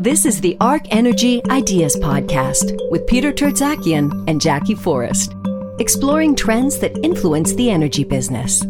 This is the Arc Energy Ideas Podcast with Peter Tertzakian and Jackie Forrest, exploring trends that influence the energy business.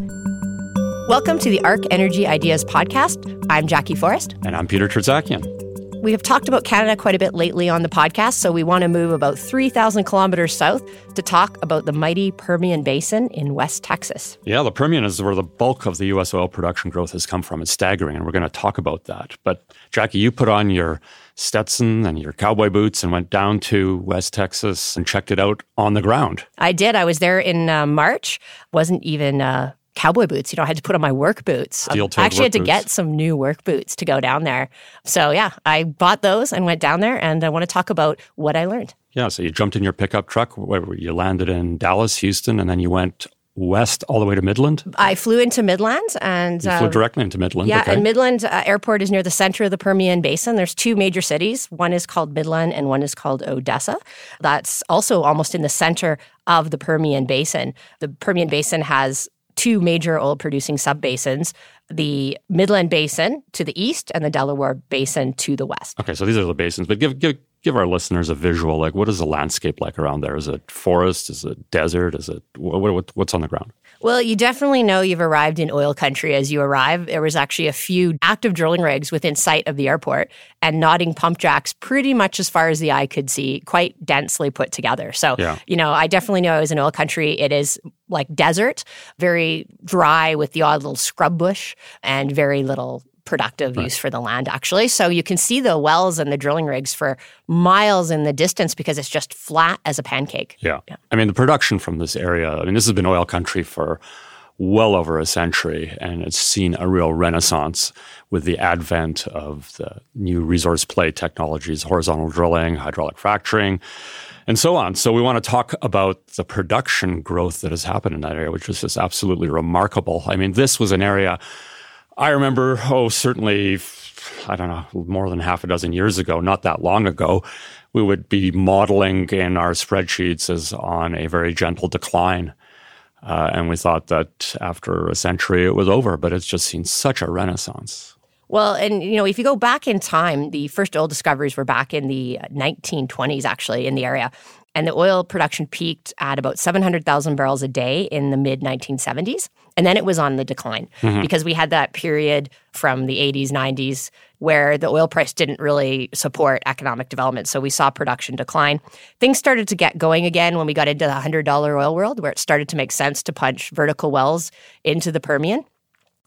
Welcome to the Arc Energy Ideas Podcast. I'm Jackie Forrest. And I'm Peter Tertzakian. We have talked about Canada quite a bit lately on the podcast, so we want to move about 3,000 kilometers south to talk about the mighty Permian Basin in West Texas. Yeah, the Permian is where the bulk of the U.S. oil production growth has come from. It's staggering, and we're going to talk about that. But Jackie, you put on your Stetson and your cowboy boots and went down to West Texas and checked it out on the ground. I did. I was there in uh, March. Wasn't even uh, cowboy boots. You know, I had to put on my work boots. I actually had to boots. get some new work boots to go down there. So yeah, I bought those and went down there, and I want to talk about what I learned. Yeah, so you jumped in your pickup truck. You landed in Dallas, Houston, and then you went west all the way to Midland. I flew into Midland and You flew directly into Midland. Yeah, okay. and Midland uh, Airport is near the center of the Permian Basin. There's two major cities. One is called Midland and one is called Odessa. That's also almost in the center of the Permian Basin. The Permian Basin has two major oil producing subbasins the Midland Basin to the east and the Delaware Basin to the west. okay, so these are the basins, but give give give our listeners a visual. Like, what is the landscape like around there? Is it forest? Is it desert? Is it what, what, what's on the ground? Well, you definitely know you've arrived in oil country as you arrive. There was actually a few active drilling rigs within sight of the airport and nodding pump jacks pretty much as far as the eye could see, quite densely put together. So, Yeah. you know, I definitely know I was in oil country. It is like desert, very dry with the odd little scrub bush and very little productive use for the land actually so you can see the wells and the drilling rigs for miles in the distance because it's just flat as a pancake Yeah. I mean, the production from this area, I mean, this has been oil country for well over a century, and it's seen a real renaissance with the advent of the new resource play technologies, horizontal drilling, hydraulic fracturing, and so on. So, we want to talk about the production growth that has happened in that area, which is just absolutely remarkable. I mean, this was an area I remember, oh, certainly, I don't know, more than half a dozen years ago, not that long ago, we would be modeling in our spreadsheets as on a very gentle decline. Uh, and we thought that after a century it was over, but it's just seen such a renaissance. Well, and you know, if you go back in time, the first oil discoveries were back in the 1920s, actually, in the area. And the oil production peaked at about 700,000 barrels a day in the mid 1970s. And then it was on the decline mm-hmm. because we had that period from the 80s, 90s where the oil price didn't really support economic development. So we saw production decline. Things started to get going again when we got into the $100 oil world, where it started to make sense to punch vertical wells into the Permian.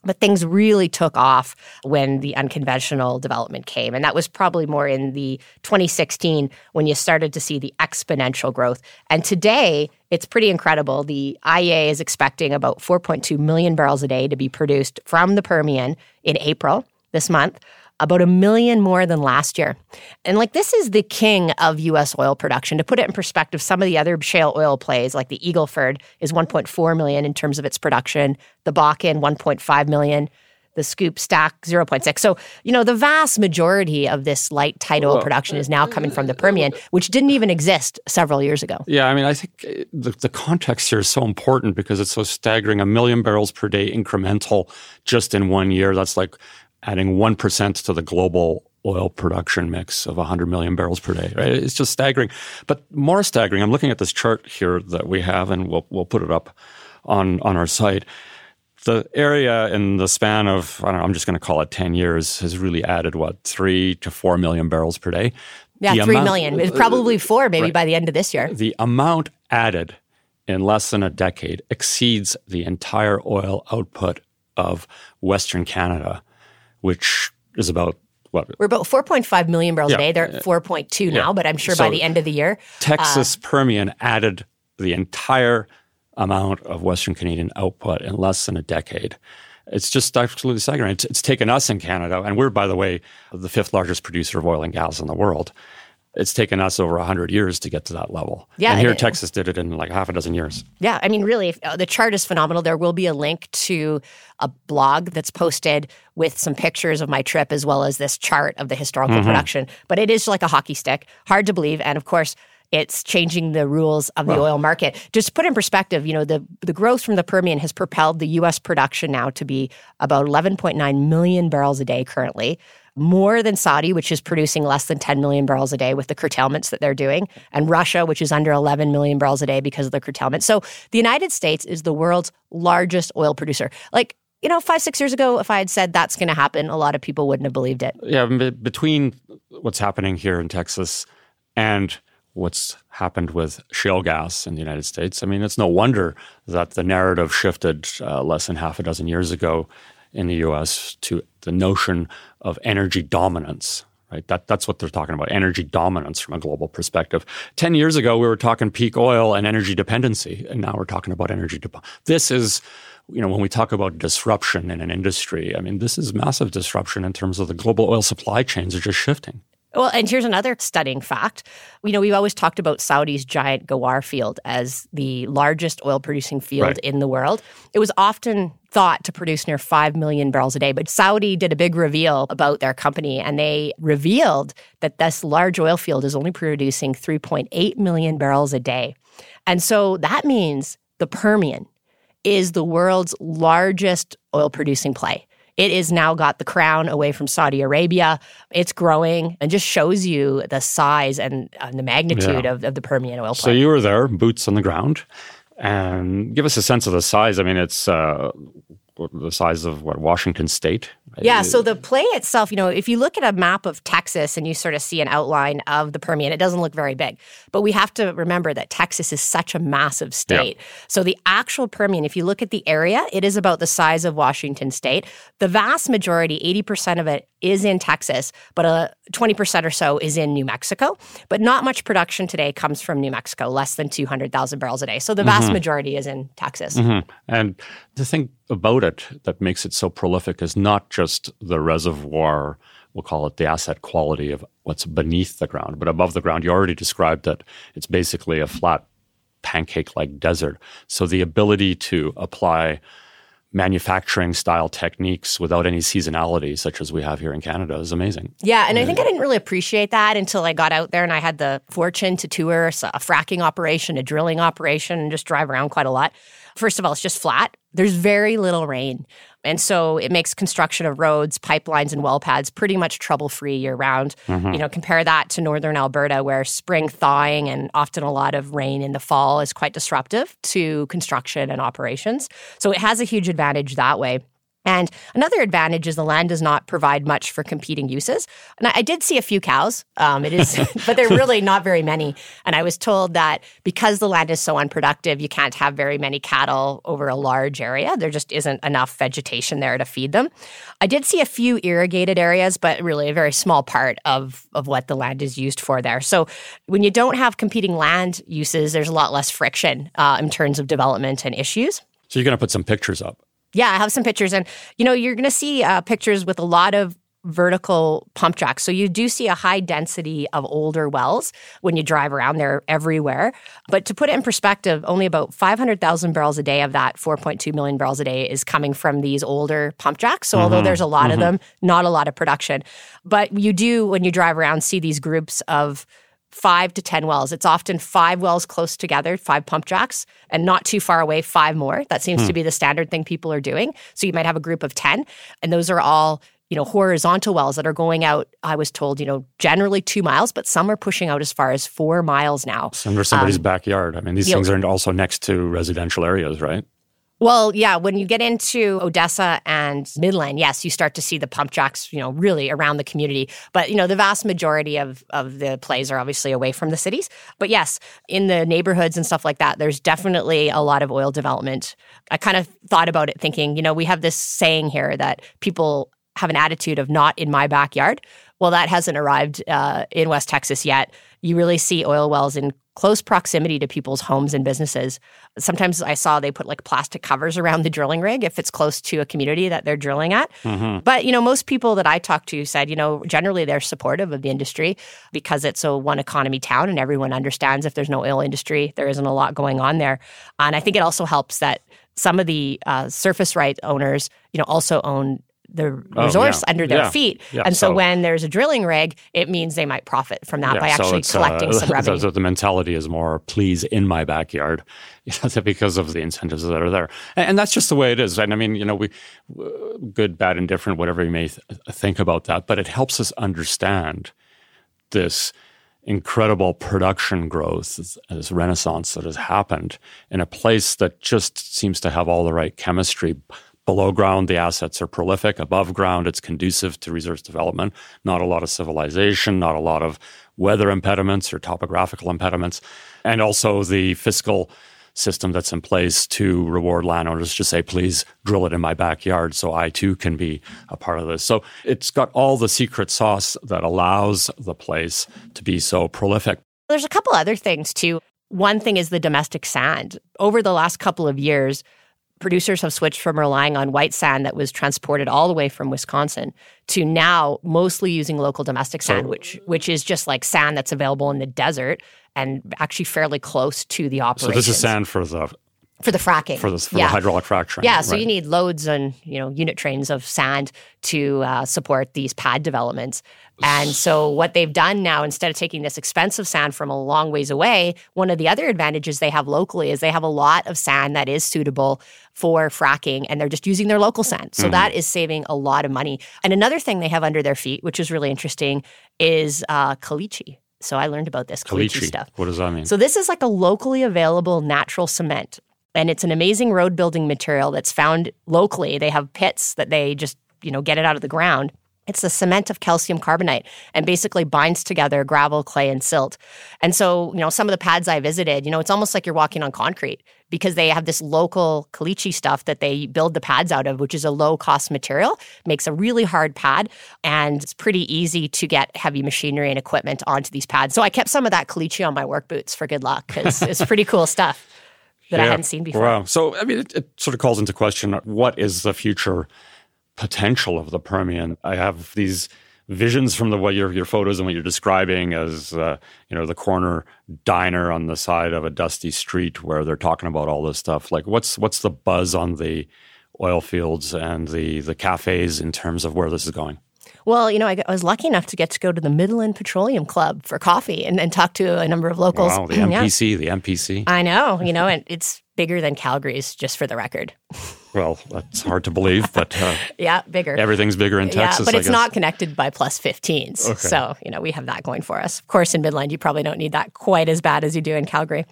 But things really took off when the unconventional development came. And that was probably more in the 2016 when you started to see the exponential growth. And today, it's pretty incredible. The IEA is expecting about 4.2 million barrels a day to be produced from the Permian in April this month, about a million more than last year. And like this is the king of US oil production. To put it in perspective, some of the other shale oil plays, like the Eagleford, is 1.4 million in terms of its production, the Bakken, 1.5 million. The SCOOP STACK 0.6. So, you know, the vast majority of this light tight oil production is now coming from the Permian, which didn't even exist several years ago. Yeah, I mean, I think uh, the, the context here is so important because it's so staggering. A million barrels per day incremental just in one year. That's like adding 1% to the global oil production mix of 100 million barrels per day, right? It's just staggering. But more staggering, I'm looking at this chart here that we have, and we'll, we'll put it up on, on our site. The area in the span of, I don't know, I'm just going to call it 10 years has really added what, three to four million barrels per day? Yeah, The three amount- million. It's probably four, maybe by the end of this year. the amount added in less than a decade exceeds the entire oil output of Western Canada, which is about what We're about 4.5 million barrels Yeah. a day. They're at 4.2 now, but I'm sure by the end of the year, Texas uh, Permian added the entire amount of Western Canadian output in less than a decade. It's just absolutely staggering. It's, it's taken us in Canada, and we're, by the way, the fifth largest producer of oil and gas in the world. It's taken us over 100 years to get to that level. Yeah, And here, it- Texas did it in like half a dozen years. Yeah, I mean, really, uh, the chart is phenomenal. There will be a link to a blog that's posted with some pictures of my trip as well as this chart of the historical production. But it is like a hockey stick, hard to believe. And of course, it's changing the rules of the oil market. Just to put in perspective, you know, the, the growth from the Permian has propelled the U.S. production now to be about 11.9 million barrels a day currently. More than Saudi, which is producing less than 10 million barrels a day with the curtailments that they're doing, and Russia, which is under 11 million barrels a day because of the curtailment. So the United States is the world's largest oil producer. Like, you know, five, six years ago, if I had said that's going to happen, a lot of people wouldn't have believed it. Yeah, between what's happening here in Texas and what's happened with shale gas in the United States. I mean, it's no wonder that the narrative shifted uh, less than half a dozen years ago in the US to the notion of energy dominance. Right? That, that's what they're talking about energy dominance from a global perspective. 10 years ago, we were talking peak oil and energy dependency, and now we're talking about energy. De- this is, you know, when we talk about disruption in an industry, I mean, this is massive disruption in terms of the global oil supply chains are just shifting. Well, and here's another stunning fact. You know, we've always talked about Saudi's giant Ghawar field as the largest oil producing field right. in the world. It was often thought to produce near 5 million barrels a day, but Saudi did a big reveal about their company and they revealed that this large oil field is only producing 3.8 million barrels a day. And so that means the Permian is the world's largest oil producing play. It has now got the crown away from Saudi Arabia. It's growing and just shows you the size and, and the magnitude yeah. of, of the Permian oil So you were there, boots on the ground, and give us a sense of the size. I mean, it's uh, the size of what Washington State. Yeah. So the play itself, you know, if you look at a map of Texas and you sort of see an outline of the Permian, it doesn't look very big. But we have to remember that Texas is such a massive state. Yeah. So the actual Permian, if you look at the area, it is about the size of Washington State. The vast majority, 80% of it, is in Texas, but a 20% or so is in New Mexico. But not much production today comes from New Mexico, less than 200,000 barrels a day. So the vast mm-hmm. majority is in Texas. Mm-hmm. And the thing about it that makes it so prolific is not just the reservoir, we'll call it the asset quality of what's beneath the ground, but above the ground. You already described that it's basically a flat pancake like desert. So the ability to apply manufacturing style techniques without any seasonality, such as we have here in Canada, is amazing. Yeah, and I think I didn't really appreciate that until I got out there and I had the fortune to tour a fracking operation, a drilling operation, and just drive around quite a lot. First of all, it's just flat. There's very little rain. And so it makes construction of roads, pipelines, and well pads pretty much trouble free year round. Mm-hmm. You know, compare that to northern Alberta, where spring thawing and often a lot of rain in the fall is quite disruptive to construction and operations. So it has a huge advantage that way. And another advantage is the land does not provide much for competing uses. And I, did see a few cows. Um, it is, but they're really not very many. And I was told that because the land is so unproductive, you can't have very many cattle over a large area. There just isn't enough vegetation there to feed them. I did see a few irrigated areas, but really a very small part of of what the land is used for there. So when you don't have competing land uses, there's a lot less friction uh, in terms of development and issues. So you're going to put some pictures up. Yeah, I have some pictures, and you know you're going to see uh, pictures with a lot of vertical pump jacks. So you do see a high density of older wells when you drive around. They're everywhere. But to put it in perspective, only about 500,000 barrels a day of that 4.2 million barrels a day is coming from these older pump jacks. So mm-hmm. although there's a lot mm-hmm. of them, not a lot of production. But you do, when you drive around, see these groups of five to 10 wells. It's often five wells close together, five pump jacks, and not too far away, five more. That seems to hmm. be the standard thing people are doing. So you might have a group of 10, and those are all you know horizontal wells that are going out i was told you know generally two miles but some are pushing out as far as four miles now under somebody's um, backyard i mean these things know, are also next to residential areas right well, yeah, when you get into Odessa and Midland, yes, you start to see the pump jacks, you know, really around the community. But, you know, the vast majority of, of the plays are obviously away from the cities. But yes, in the neighborhoods and stuff like that, there's definitely a lot of oil development. I kind of thought about it thinking, you know, we have this saying here that people have an attitude of not in my backyard. Well, that hasn't arrived uh, in West Texas yet. You really see oil wells in close proximity to people's homes and businesses. Sometimes I saw they put like plastic covers around the drilling rig if it's close to a community that they're drilling at. Mm-hmm. But, you know, most people that I talked to said, you know, generally they're supportive of the industry because it's a one economy town and everyone understands if there's no oil industry, there isn't a lot going on there. And I think it also helps that some of the uh, surface right owners, you know, also own the Oh, resource yeah. under their Yeah. feet. Yeah, And so, so- when there's a drilling rig, it means they might profit from that by so actually it's, collecting uh, some revenue. So the mentality is more please in my backyard because of the incentives that are there. And, and that's just the way it is. And I mean, you know, we good, bad, indifferent, whatever you may th- think about that, but it helps us understand this incredible production growth, this, this renaissance that has happened in a place that just seems to have all the right chemistry. Below ground, the assets are prolific. Above ground, it's conducive to resource development. Not a lot of civilization, not a lot of weather impediments or topographical impediments. And also the fiscal system that's in place to reward landowners to say, please drill it in my backyard so I too can be a part of this. So it's got all the secret sauce that allows the place to be so prolific. There's a couple other things too. One thing is the domestic sand. Over the last couple of years, producers have switched from relying on white sand that was transported all the way from Wisconsin to now mostly using local domestic sand, which which is just like sand that's available in the desert and actually fairly close to the operation. So this is sand for the for the fracking. for the, for yeah. the hydraulic fracturing. Yeah, so right. you need loads and you know unit trains of sand to uh, support these pad developments. And so what they've done now, instead of taking this expensive sand from a long ways away, one of the other advantages they have locally is they have a lot of sand that is suitable for fracking, and they're just using their local sand. Mm-hmm. So that is saving a lot of money. And another thing they have under their feet, which is really interesting, is uh, caliche. So I learned about this caliche, Caliche. stuff. What does that mean? So this is like a locally available natural cement. And it's an amazing road building material that's found locally. They have pits that they just, you know, get it out of the ground. It's the cement of calcium carbonate and basically binds together gravel, clay, and silt. And so, you know, some of the pads I visited, you know, it's almost like you're walking on concrete because they have this local caliche stuff that they build the pads out of, which is a low cost material, makes a really hard pad, and it's pretty easy to get heavy machinery and equipment onto these pads. So I kept some of that caliche on my work boots for good luck because it's pretty cool stuff that I Yeah. hadn't seen before. Wow. So, I mean, it, it sort of calls into question what is the future potential of the Permian? I have these visions from the what your your photos and what you're describing as uh, you know the corner diner on the side of a dusty street where they're talking about all this stuff. Like, what's what's the buzz on the oil fields and the the cafes in terms of where this is going? Well, you know, I, I was lucky enough to get to go to the Midland Petroleum Club for coffee and, and talk to a number of locals. Wow, the Yeah. MPC, the MPC. I know, you know, and it's bigger than Calgary's, just for the record. Well, that's hard to believe, but uh, Yeah, bigger. everything's bigger in Texas. yeah, but it's not connected by plus 15s. Okay. So, you know, we have that going for us. Of course, in Midland, you probably don't need that quite as bad as you do in Calgary.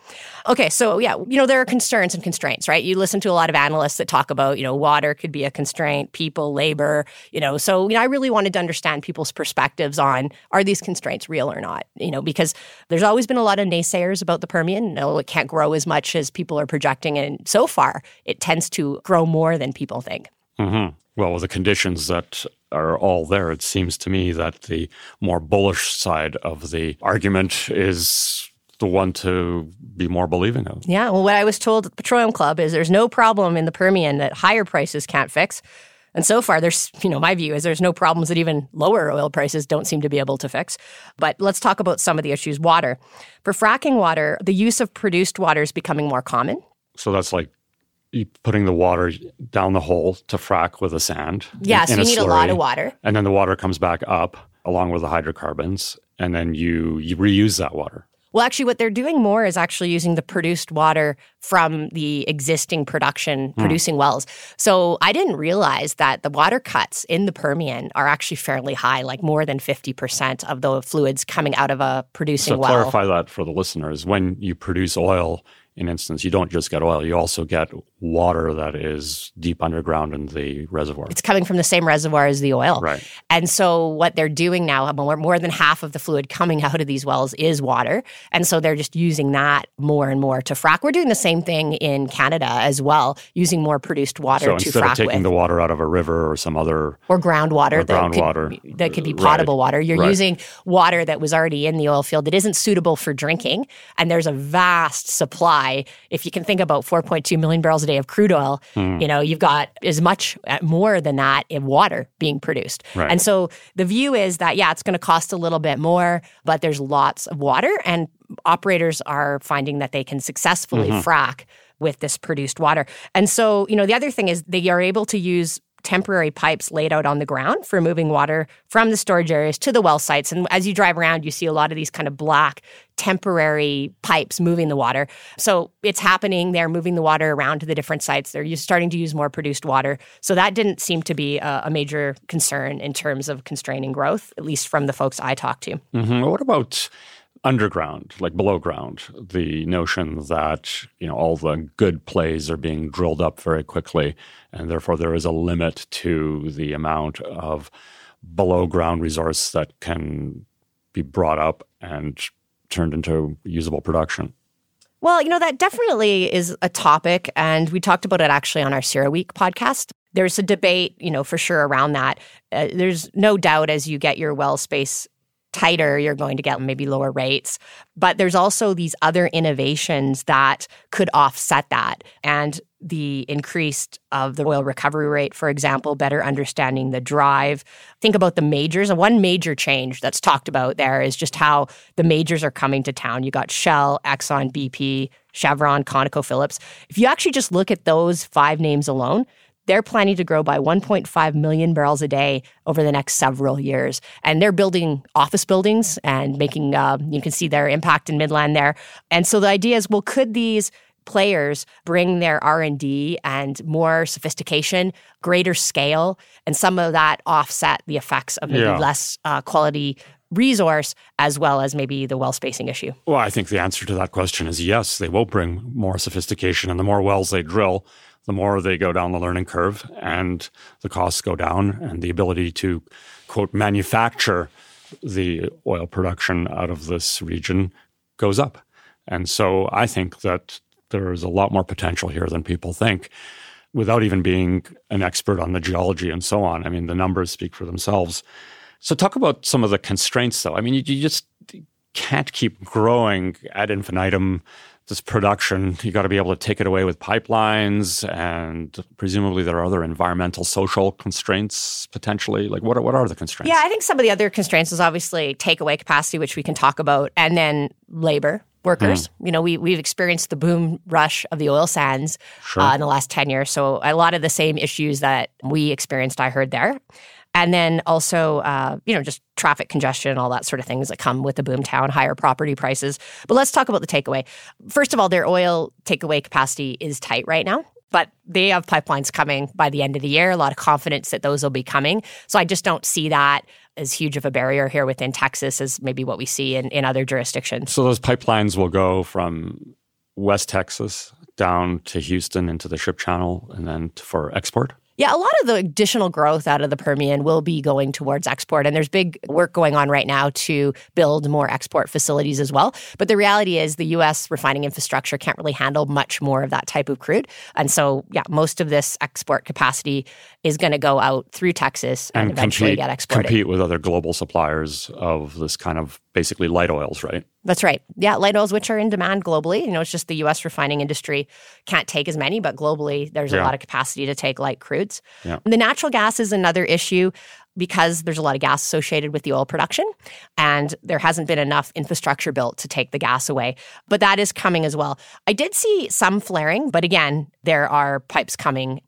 Okay, so yeah, you know, there are concerns and constraints, right? You listen to a lot of analysts that talk about, you know, water could be a constraint, people, labor, you know. So, you know, I really wanted to understand people's perspectives on are these constraints real or not? You know, because there's always been a lot of naysayers about the Permian. No, it can't grow as much as people are projecting. And so far, it tends to grow more than people think. hmm Well, with the conditions that are all there, it seems to me that the more bullish side of the argument is the one to be more believing of. Yeah, well, what I was told at the Petroleum Club is there's no problem in the Permian that higher prices can't fix. And so far, there's, you know, my view is there's no problems that even lower oil prices don't seem to be able to fix. But let's talk about some of the issues. Water. For fracking water, the use of produced water is becoming more common. So that's like putting the water down the hole to frack with the sand. Yeah, so you need a lot of water. And then the water comes back up along with the hydrocarbons, and then you you reuse that water. Well, actually, what they're doing more is actually using the produced water from the existing production hmm. producing wells. So I didn't realize that the water cuts in the Permian are actually fairly high, like more than 50% of the fluids coming out of a producing So well. clarify that for the listeners. When you produce oil, in instance, you don't just get oil; you also get water that is deep underground in the reservoir. It's coming from the same reservoir as the oil. Right. And so what they're doing now, uh, more, more than half of the fluid coming out of these wells is water. And so they're just using that more and more to frack. We're doing the same thing in Canada as well, using more produced water So to instead of taking with. the water out of a river or some other or groundwater Or that, groundwater. Could, be- that could be Right. potable water. You're Right. using water that was already in the oil field that isn't suitable for drinking. And there's a vast supply. If you can think about 4.2 million barrels a day of crude oil, Hmm. you know, you've got as much, uh, more than that in water being produced. Right. And so the view is that, yeah, it's going to cost a little bit more, but there's lots of water. And operators are finding that they can successfully Mm-hmm. frack with this produced water. And so, you know, the other thing is they are able to use temporary pipes laid out on the ground for moving water from the storage areas to the well sites. And as you drive around, you see a lot of these kind of black temporary pipes moving the water. So it's happening. They're moving the water around to the different sites. They're starting to use more produced water. So that didn't seem to be a, a major concern in terms of constraining growth, at least from the folks I talked to. Mm-hmm. What about underground, like below ground, the notion that you know all the good plays are being drilled up very quickly, and therefore there is a limit to the amount of below ground resource that can be brought up and turned into usable production. Well, you know, that definitely is a topic. And we talked about it actually on our CERAWeek podcast. There's a debate, you know, for sure around that. Uh, there's no doubt as you get your well space tighter, you're going to get maybe lower rates. But there's also these other innovations that could offset that. And the increased of the oil recovery rate, for example, better understanding the drive. Think about the majors. One major change that's talked about there is just how the majors are coming to town. You got Shell, Exxon, BP, Chevron, ConocoPhillips. If you actually just look at those five names alone, they're planning to grow by 1.5 million barrels a day over the next several years. And they're building office buildings and making, uh, you can see their impact in Midland there. And so the idea is, well, could these players bring their r&d and more sophistication greater scale and some of that offset the effects of maybe yeah. less uh, quality resource as well as maybe the well spacing issue? Well, I think the answer to that question is yes, they will bring more sophistication and the more wells they drill, the more they go down the learning curve and the costs go down and the ability to quote manufacture the oil production out of this region goes up. And so I think that there is a lot more potential here than people think without even being an expert on the geology and so on. I mean, the numbers speak for themselves. So talk about some of the constraints though. I mean, you, you just can't keep growing ad infinitum this production, you got to be able to take it away with pipelines, and presumably there are other environmental, social constraints potentially. Like, what are, what are the constraints? Yeah, I think some of the other constraints is obviously takeaway capacity, which we can talk about, and then labor workers. Mm. You know, we we've experienced the boom rush of the oil sands sure. uh, in the last ten years, so a lot of the same issues that we experienced, I heard there and then also uh, you know just traffic congestion all that sort of things that come with the boomtown higher property prices. But let's talk about the takeaway. First of all their oil takeaway capacity is tight right now but they have pipelines coming by the end of the year a lot of confidence that those will be coming. So i just don't see that as huge of a barrier here within texas as maybe what we see in, in other jurisdictions. So those pipelines will go from west texas down to houston into the ship channel and then for export yeah, a lot of the additional growth out of the Permian will be going towards export. And there's big work going on right now to build more export facilities as well. But the reality is the U.S. refining infrastructure can't really handle much more of that type of crude. And so, yeah, most of this export capacity is going to go out through Texas and, and eventually compete, get exported. Compete with other global suppliers of this kind of basically light oils, right? That's right. Yeah, light oils, which are in demand globally. You know, it's just the U.S. refining industry can't take as many, but globally, there's yeah. a lot of capacity to take light crudes. Yeah. The natural gas is another issue because there's a lot of gas associated with the oil production, and there hasn't been enough infrastructure built to take the gas away. But that is coming as well. I did see some flaring, but again, there are pipes coming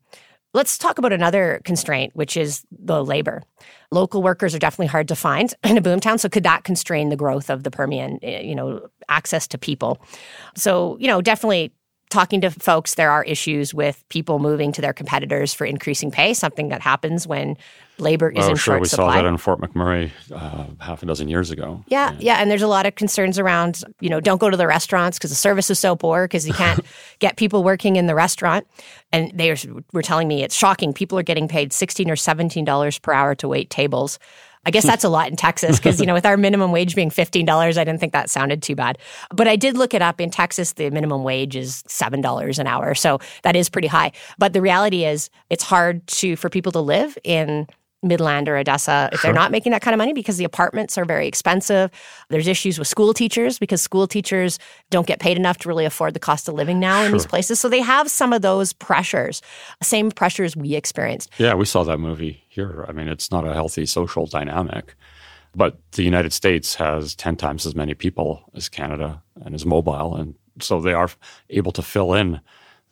Let's talk about another constraint, which is the labor. Local workers are definitely hard to find in a boomtown. So could that constrain the growth of the Permian, eh, you know, access to people? So, you know, definitely talking to folks, there are issues with people moving to their competitors for increasing pay, something that happens when labor is oh, in sure. short we supply. saw that in Fort McMurray uh, half a dozen years ago. Yeah, yeah, yeah, and there's a lot of concerns around, you know, don't go to the restaurants because the service is so poor because you can't get people working in the restaurant. And they were telling me it's shocking. People are getting paid 16 or 17 dollars per hour to wait tables. I guess that's a lot in Texas because, you know, with our minimum wage being $15, I didn't think that sounded too bad. But I did look it up. In Texas, the minimum wage is $7 an hour. So that is pretty high. But the reality is it's hard to for people to live in Midland or Odessa if sure. they're not making that kind of money because the apartments are very expensive. There's issues with school teachers because school teachers don't get paid enough to really afford the cost of living now sure. in these places. So they have some of those pressures, same pressures we experienced. Yeah, we saw that movie here. I mean, it's not a healthy social dynamic. But the United States has 10 times as many people as Canada and is mobile. And so they are able to fill in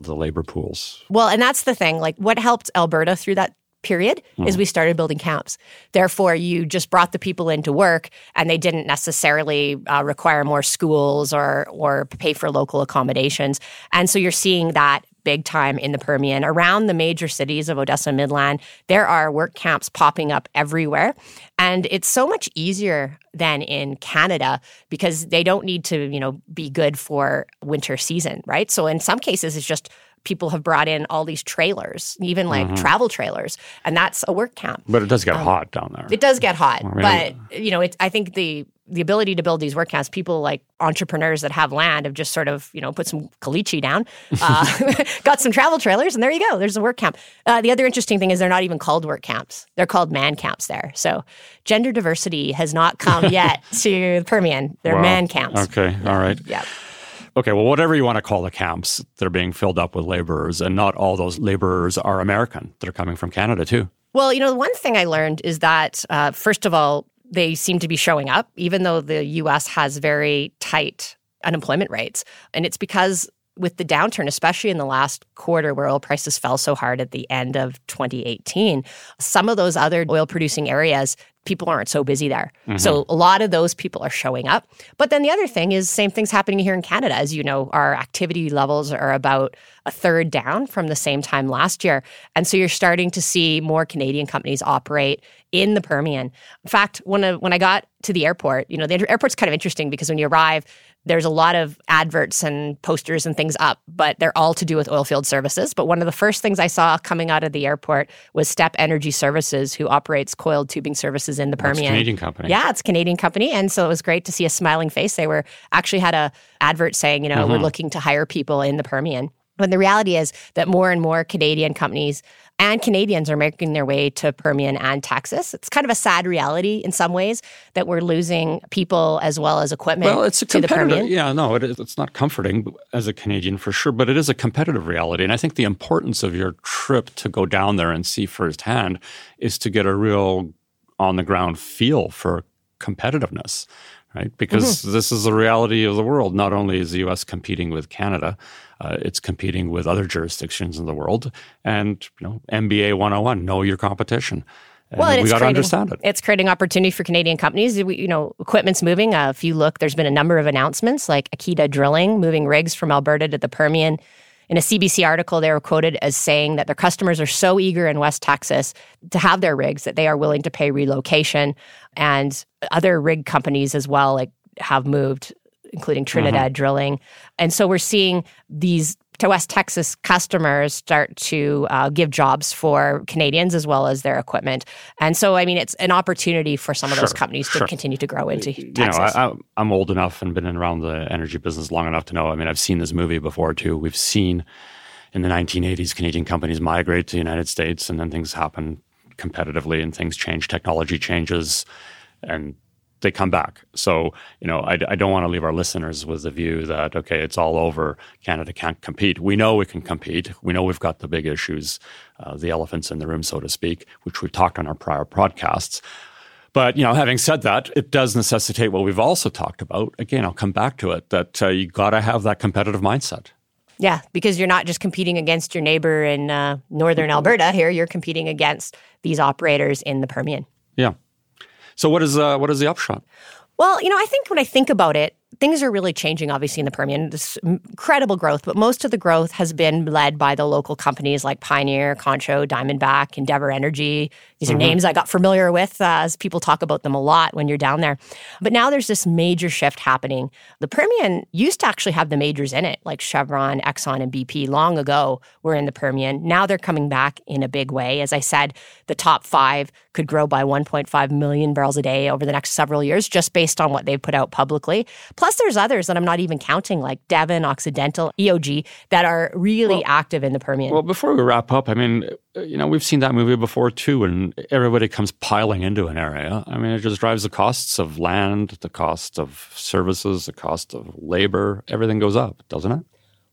the labor pools. Well, and that's the thing. Like, what helped Alberta through that period is we started building camps. Therefore, you just brought the people into work, and they didn't necessarily uh, require more schools or or pay for local accommodations. And so you're seeing that big time in the Permian. Around the major cities of Odessa Midland, there are work camps popping up everywhere. And it's so much easier than in Canada because they don't need to, you know, be good for winter season, right? So in some cases it's just people have brought in all these trailers, even like mm-hmm. travel trailers, and that's a work camp. But it does get um, hot down there. It does get hot, I mean, but you know, it's. I think the the ability to build these work camps, people like entrepreneurs that have land have just sort of you know put some caliche down, uh, got some travel trailers, and there you go. There's a work camp. Uh, the other interesting thing is they're not even called work camps; they're called man camps there. So gender diversity has not come yet to the Permian. They're wow. man camps. Okay, all right. Yeah. Okay, well, whatever you want to call the camps, they're being filled up with laborers, and not all those laborers are American. They're coming from Canada too. Well, you know, the one thing I learned is that, uh, first of all, they seem to be showing up, even though the US has very tight unemployment rates. And it's because with the downturn, especially in the last quarter where oil prices fell so hard at the end of 2018, some of those other oil producing areas, people aren't so busy there. Mm-hmm. So a lot of those people are showing up. But then the other thing is same things happening here in Canada. As you know, our activity levels are about a third down from the same time last year. And so you're starting to see more Canadian companies operate in the Permian. In fact, when I, when I got to the airport, you know, the airport's kind of interesting because when you arrive, there's a lot of adverts and posters and things up, but they're all to do with oilfield services. But one of the first things I saw coming out of the airport was Step Energy Services, who operates coiled tubing services in the Permian. Canadian company. Yeah, it's a Canadian company, and so it was great to see a smiling face. They were actually had a advert saying, you know, mm-hmm. we're looking to hire people in the Permian. But the reality is that more and more Canadian companies and Canadians are making their way to Permian and Texas. It's kind of a sad reality in some ways that we're losing people as well as equipment well, it's a to the Permian. Yeah, no, it is, it's not comforting as a Canadian for sure, but it is a competitive reality. And I think the importance of your trip to go down there and see firsthand is to get a real on the ground feel for competitiveness right? Because mm-hmm. this is the reality of the world. Not only is the U.S. competing with Canada, uh, it's competing with other jurisdictions in the world. And you know, MBA 101, know your competition. And well, we got to understand it. It's creating opportunity for Canadian companies. We, you know, equipment's moving. Uh, if you look, there's been a number of announcements, like Akita Drilling moving rigs from Alberta to the Permian. In a CBC article, they were quoted as saying that their customers are so eager in West Texas to have their rigs that they are willing to pay relocation. And other rig companies as well, like have moved including Trinidad mm-hmm. drilling. And so we're seeing these to West Texas customers start to uh, give jobs for Canadians as well as their equipment. And so, I mean, it's an opportunity for some of those companies to continue to grow into you Texas. know, I, am old enough and been around the energy business long enough to know. I mean, I've seen this movie before too. We've seen in the 1980s Canadian companies migrate to the United States, and then things happen competitively, and things change. Technology changes, and they come back. So, you know, I, I don't want to leave our listeners with the view that, okay, it's all over. Canada can't compete. We know we can compete. We know we've got the big issues, uh, the elephants in the room, so to speak, which we've talked on our prior podcasts. But, you know, having said that, it does necessitate what we've also talked about. Again, I'll come back to it that uh, you got to have that competitive mindset. Yeah, because you're not just competing against your neighbor in uh, northern Alberta here, you're competing against these operators in the Permian. Yeah. So what is uh, what is the upshot? Well, you know, I think when I think about it, things are really changing, obviously, in the Permian. This incredible growth, but most of the growth has been led by the local companies like Pioneer, Concho, Diamondback, Endeavor Energy. These are mm-hmm. names I got familiar with uh, as people talk about them a lot when you're down there. But now there's this major shift happening. The Permian used to actually have the majors in it, like Chevron, Exxon, and BP long ago were in the Permian. Now they're coming back in a big way. As I said, the top five could grow by 1.5 million barrels a day over the next several years, just based on what they've put out publicly. Plus, there's others that I'm not even counting, like Devon, Occidental, EOG, that are really well, active in the Permian. Well, before we wrap up, I mean, you know, we've seen that movie before too, and everybody comes piling into an area. I mean, it just drives the costs of land, the cost of services, the cost of labor, everything goes up, doesn't it?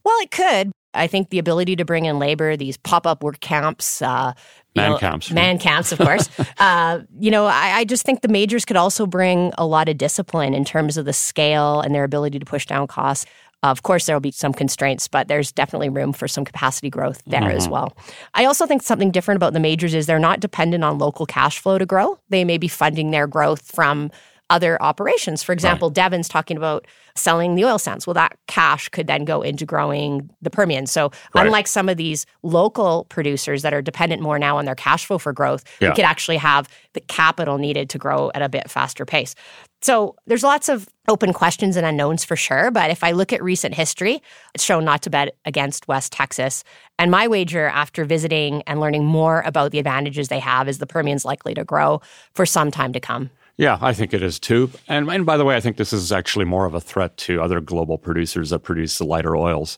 Well, it could. I think the ability to bring in labor, these pop up work camps, uh, man know, camps, man camps, of course. uh, you know, I, I, just think the majors could also bring a lot of discipline in terms of the scale and their ability to push down costs. Of course, there will be some constraints, but there's definitely room for some capacity growth there mm-hmm. as well. I also think something different about the majors is they're not dependent on local cash flow to grow. They may be funding their growth from other operations. For example, right. Devon's talking about selling the oil sands. Well, that cash could then go into growing the Permian. So, right. unlike some of these local producers that are dependent more now on their cash flow for growth, yeah. we could actually have the capital needed to grow at a bit faster pace. So, there's lots of open questions and unknowns for sure. But if I look at recent history, it's shown not to bet against West Texas. And my wager after visiting and learning more about the advantages they have is the Permian's likely to grow for some time to come. Yeah, I think it is too. And, and by the way, I think this is actually more of a threat to other global producers that produce the lighter oils.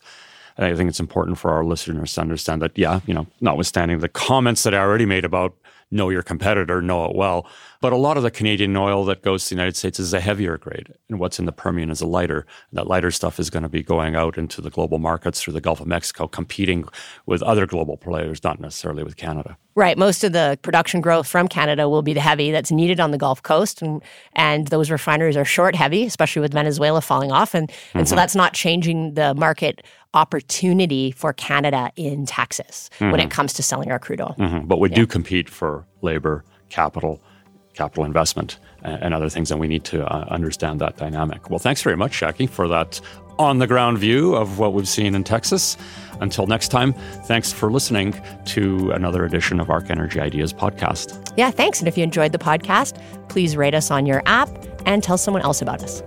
And I think it's important for our listeners to understand that, yeah, you know, notwithstanding the comments that I already made about know your competitor, know it well. But a lot of the Canadian oil that goes to the United States is a heavier grade, and what's in the Permian is a lighter. And that lighter stuff is going to be going out into the global markets through the Gulf of Mexico, competing with other global players, not necessarily with Canada. Right. Most of the production growth from Canada will be the heavy that's needed on the Gulf Coast. And, and those refineries are short heavy, especially with Venezuela falling off. And, and mm-hmm. so that's not changing the market opportunity for Canada in Texas mm-hmm. when it comes to selling our crude oil. Mm-hmm. But we yeah. do compete for labor, capital, capital investment, and, and other things, and we need to uh, understand that dynamic. Well, thanks very much, Jackie, for that on the ground view of what we've seen in Texas. Until next time, thanks for listening to another edition of Arc Energy Ideas podcast. Yeah, thanks. And if you enjoyed the podcast, please rate us on your app and tell someone else about us.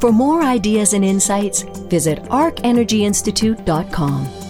For more ideas and insights, visit arcenergyinstitute.com.